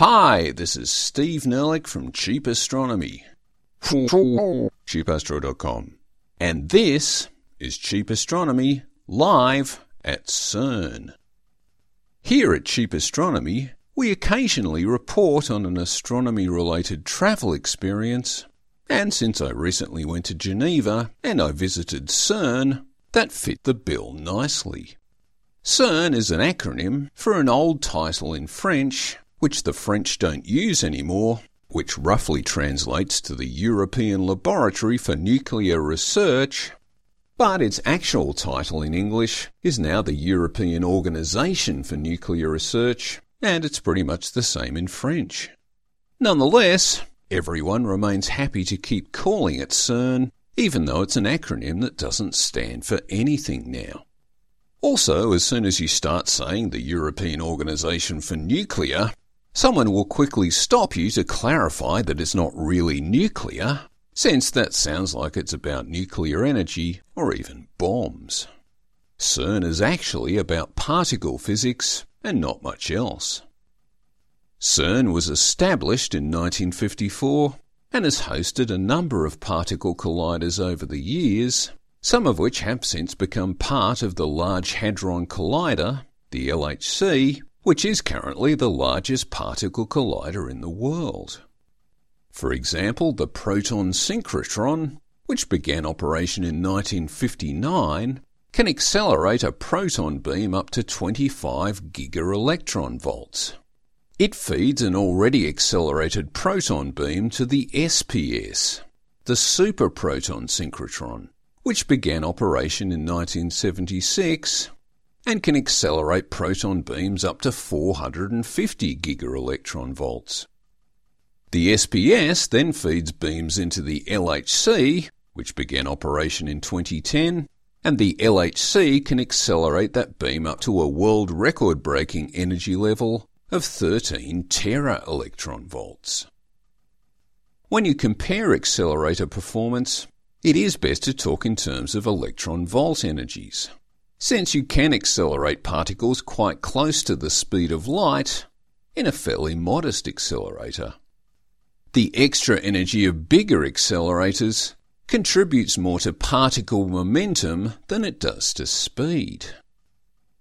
Hi, this is Steve Nerlich from Cheap Astronomy. cheapastro.com. And this is Cheap Astronomy live at CERN. Here at Cheap Astronomy, we occasionally report on an astronomy related travel experience, and since I recently went to Geneva and I visited CERN, that fit the bill nicely. CERN is an acronym for an old title in French, which the French don't use anymore, which roughly translates to the European Laboratory for Nuclear Research, but its actual title in English is now the European Organisation for Nuclear Research, and it's pretty much the same in French. Nonetheless, everyone remains happy to keep calling it CERN, even though it's an acronym that doesn't stand for anything now. Also, as soon as you start saying the European Organisation for Nuclear, someone will quickly stop you to clarify that it's not really nuclear, since that sounds like it's about nuclear energy or even bombs. CERN is actually about particle physics and not much else. CERN was established in 1954 and has hosted a number of particle colliders over the years, some of which have since become part of the Large Hadron Collider, the LHC, which is currently the largest particle collider in the world. For example, the proton synchrotron, which began operation in 1959, can accelerate a proton beam up to 25 gigaelectron volts. It feeds an already accelerated proton beam to the SPS, the superproton synchrotron, which began operation in 1976 and can accelerate proton beams up to 450 gigaelectron volts. The SPS then feeds beams into the LHC, which began operation in 2010, and the LHC can accelerate that beam up to a world record breaking energy level of 13 tera electron volts. When you compare accelerator performance, it is best to talk in terms of electron volt energies. Since you can accelerate particles quite close to the speed of light in a fairly modest accelerator. The extra energy of bigger accelerators contributes more to particle momentum than it does to speed.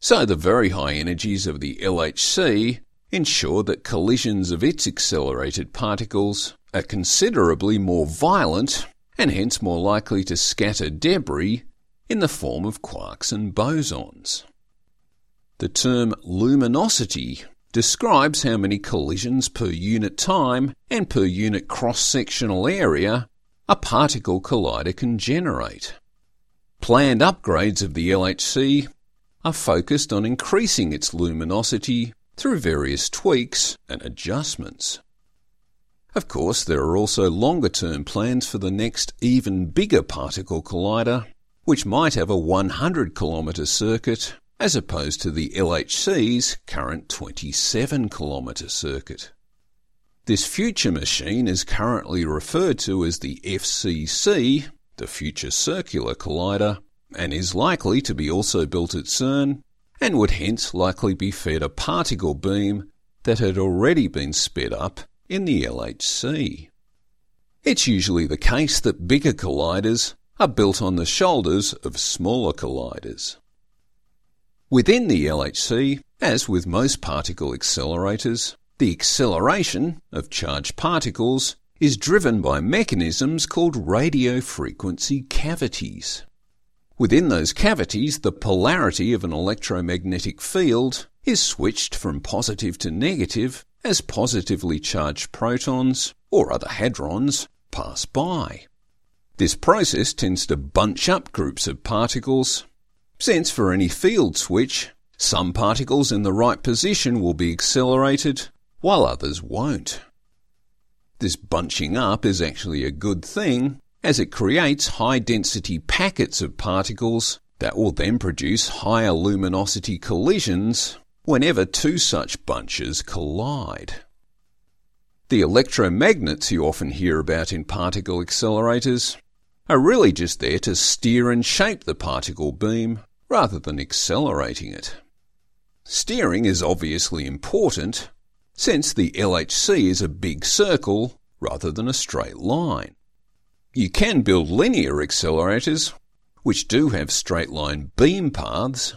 So the very high energies of the LHC ensure that collisions of its accelerated particles are considerably more violent and hence more likely to scatter debris in the form of quarks and bosons. The term luminosity describes how many collisions per unit time and per unit cross-sectional area a particle collider can generate. Planned upgrades of the LHC are focused on increasing its luminosity through various tweaks and adjustments. Of course, there are also longer term plans for the next even bigger particle collider, which might have a 100 kilometre circuit as opposed to the LHC's current 27 kilometre circuit. This future machine is currently referred to as the FCC, the Future Circular Collider, and is likely to be also built at CERN and would hence likely be fed a particle beam that had already been sped up in the LHC. It's usually the case that bigger colliders are built on the shoulders of smaller colliders. Within the LHC, as with most particle accelerators, the acceleration of charged particles is driven by mechanisms called radio frequency cavities. Within those cavities, the polarity of an electromagnetic field is switched from positive to negative as positively charged protons or other hadrons pass by. This process tends to bunch up groups of particles, since for any field switch, some particles in the right position will be accelerated while others won't. This bunching up is actually a good thing as it creates high density packets of particles that will then produce higher luminosity collisions whenever two such bunches collide. The electromagnets you often hear about in particle accelerators are really just there to steer and shape the particle beam rather than accelerating it. Steering is obviously important, since the LHC is a big circle rather than a straight line. You can build linear accelerators, which do have straight line beam paths,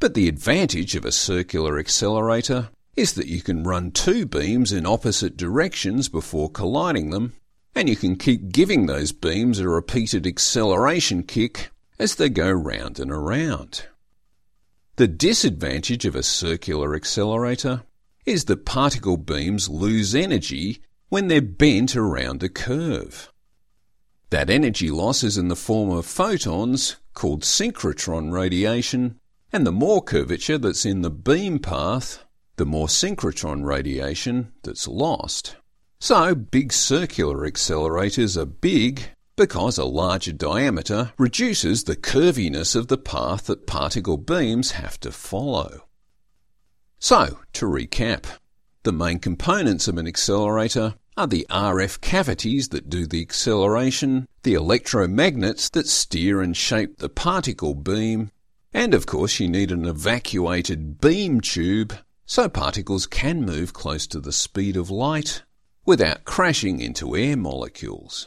but the advantage of a circular accelerator is that you can run two beams in opposite directions before colliding them, and you can keep giving those beams a repeated acceleration kick as they go round and around. The disadvantage of a circular accelerator is that particle beams lose energy when they're bent around a curve. That energy loss is in the form of photons, called synchrotron radiation, and the more curvature that's in the beam path, the more synchrotron radiation that's lost. So, big circular accelerators are big because a larger diameter reduces the curviness of the path that particle beams have to follow. So, to recap, the main components of an accelerator are the RF cavities that do the acceleration, the electromagnets that steer and shape the particle beam, and of course you need an evacuated beam tube so particles can move close to the speed of light without crashing into air molecules.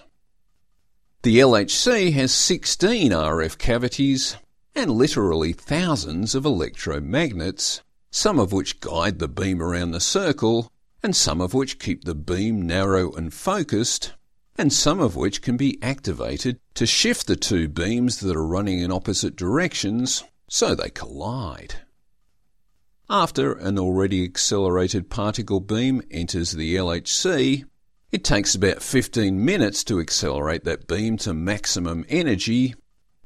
The LHC has 16 RF cavities and literally thousands of electromagnets, some of which guide the beam around the circle, and some of which keep the beam narrow and focused, and some of which can be activated to shift the two beams that are running in opposite directions so they collide. After an already accelerated particle beam enters the LHC, it takes about 15 minutes to accelerate that beam to maximum energy,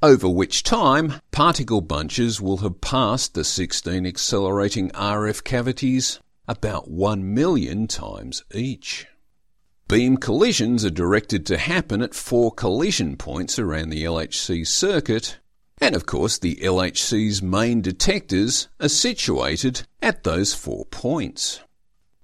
over which time particle bunches will have passed the 16 accelerating RF cavities about 1 million times each. Beam collisions are directed to happen at four collision points around the LHC circuit, and of course the LHC's main detectors are situated at those four points.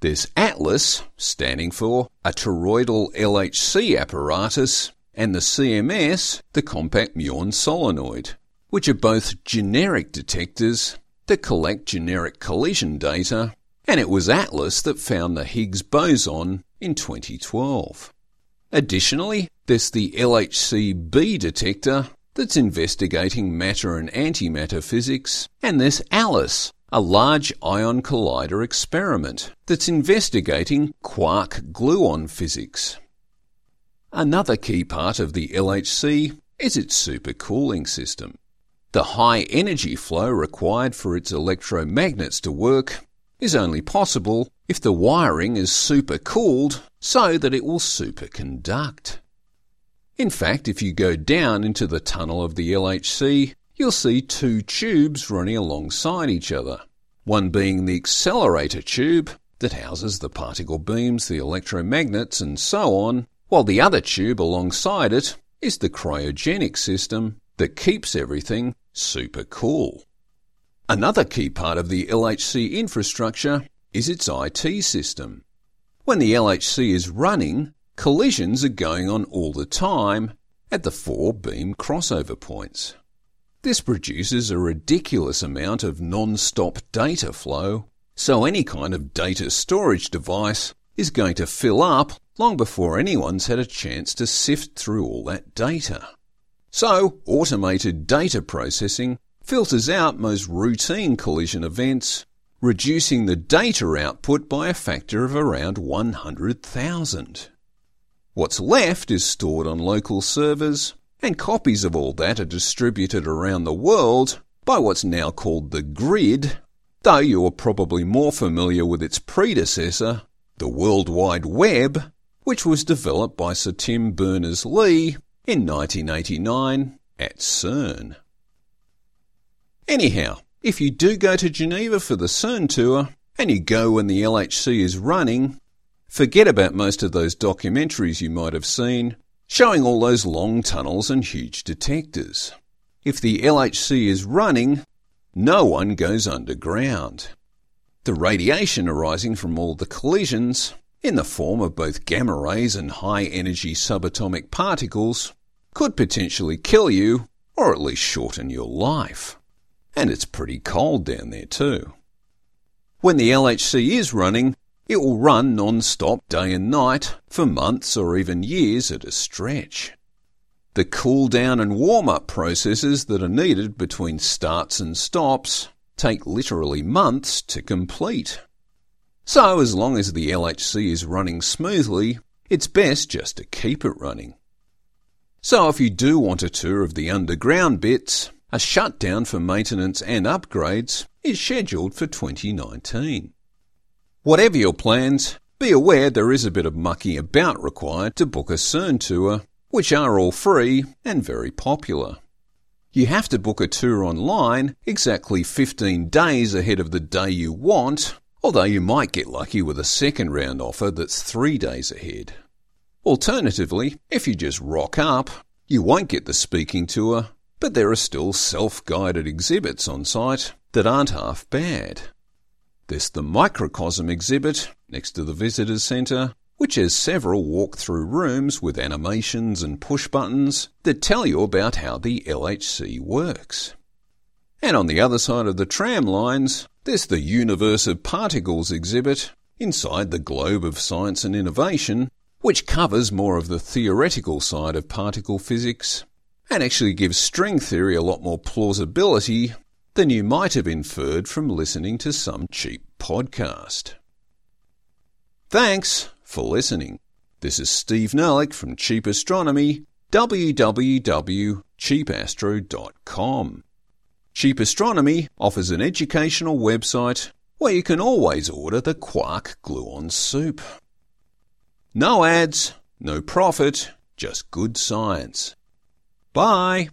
There's ATLAS, standing for a toroidal LHC apparatus, and the CMS, the compact muon solenoid, which are both generic detectors that collect generic collision data, and it was ATLAS that found the Higgs boson in 2012. Additionally, there's the LHC-B detector that's investigating matter and antimatter physics, and there's ALICE, a large ion collider experiment that's investigating quark gluon physics. Another key part of the LHC is its supercooling system. The high energy flow required for its electromagnets to work is only possible if the wiring is supercooled so that it will superconduct. In fact, if you go down into the tunnel of the LHC, you'll see two tubes running alongside each other, one being the accelerator tube that houses the particle beams, the electromagnets, and so on, while the other tube alongside it is the cryogenic system that keeps everything super cool. Another key part of the LHC infrastructure is its IT system. When the LHC is running, collisions are going on all the time at the four beam crossover points. This produces a ridiculous amount of non-stop data flow, so any kind of data storage device is going to fill up long before anyone's had a chance to sift through all that data. So, automated data processing filters out most routine collision events, reducing the data output by a factor of around 100,000. What's left is stored on local servers and copies of all that are distributed around the world by what's now called the grid, though you are probably more familiar with its predecessor, the World Wide Web, which was developed by Sir Tim Berners-Lee in 1989 at CERN. Anyhow, if you do go to Geneva for the CERN tour, and you go when the LHC is running, forget about most of those documentaries you might have seen showing all those long tunnels and huge detectors. If the LHC is running, no one goes underground. The radiation arising from all the collisions, in the form of both gamma rays and high energy subatomic particles, could potentially kill you or at least shorten your life. And it's pretty cold down there too. When the LHC is running, It will run non-stop day and night for months or even years at a stretch. The cool down and warm up processes that are needed between starts and stops take literally months to complete. So, as long as the LHC is running smoothly, it's best just to keep it running. So, if you do want a tour of the underground bits, a shutdown for maintenance and upgrades is scheduled for 2019. Whatever your plans, be aware there is a bit of mucking about required to book a CERN tour which are all free and very popular. You have to book a tour online exactly 15 days ahead of the day you want, although you might get lucky with a second round offer that's three days ahead. Alternatively, if you just rock up, you won't get the speaking tour, but there are still self guided exhibits on site that aren't half bad. There's the Microcosm exhibit next to the Visitors Centre, which has several walk-through rooms with animations and push buttons that tell you about how the LHC works. And on the other side of the tram lines, there's the Universe of Particles exhibit inside the Globe of Science and Innovation, which covers more of the theoretical side of particle physics and actually gives string theory a lot more plausibility than you might have inferred from listening to some cheap podcast. Thanks for listening. This is Steve Nerlich from Cheap Astronomy, www.cheapastro.com. Cheap Astronomy offers an educational website where you can always order the quark gluon soup. No ads, no profit, just good science. Bye.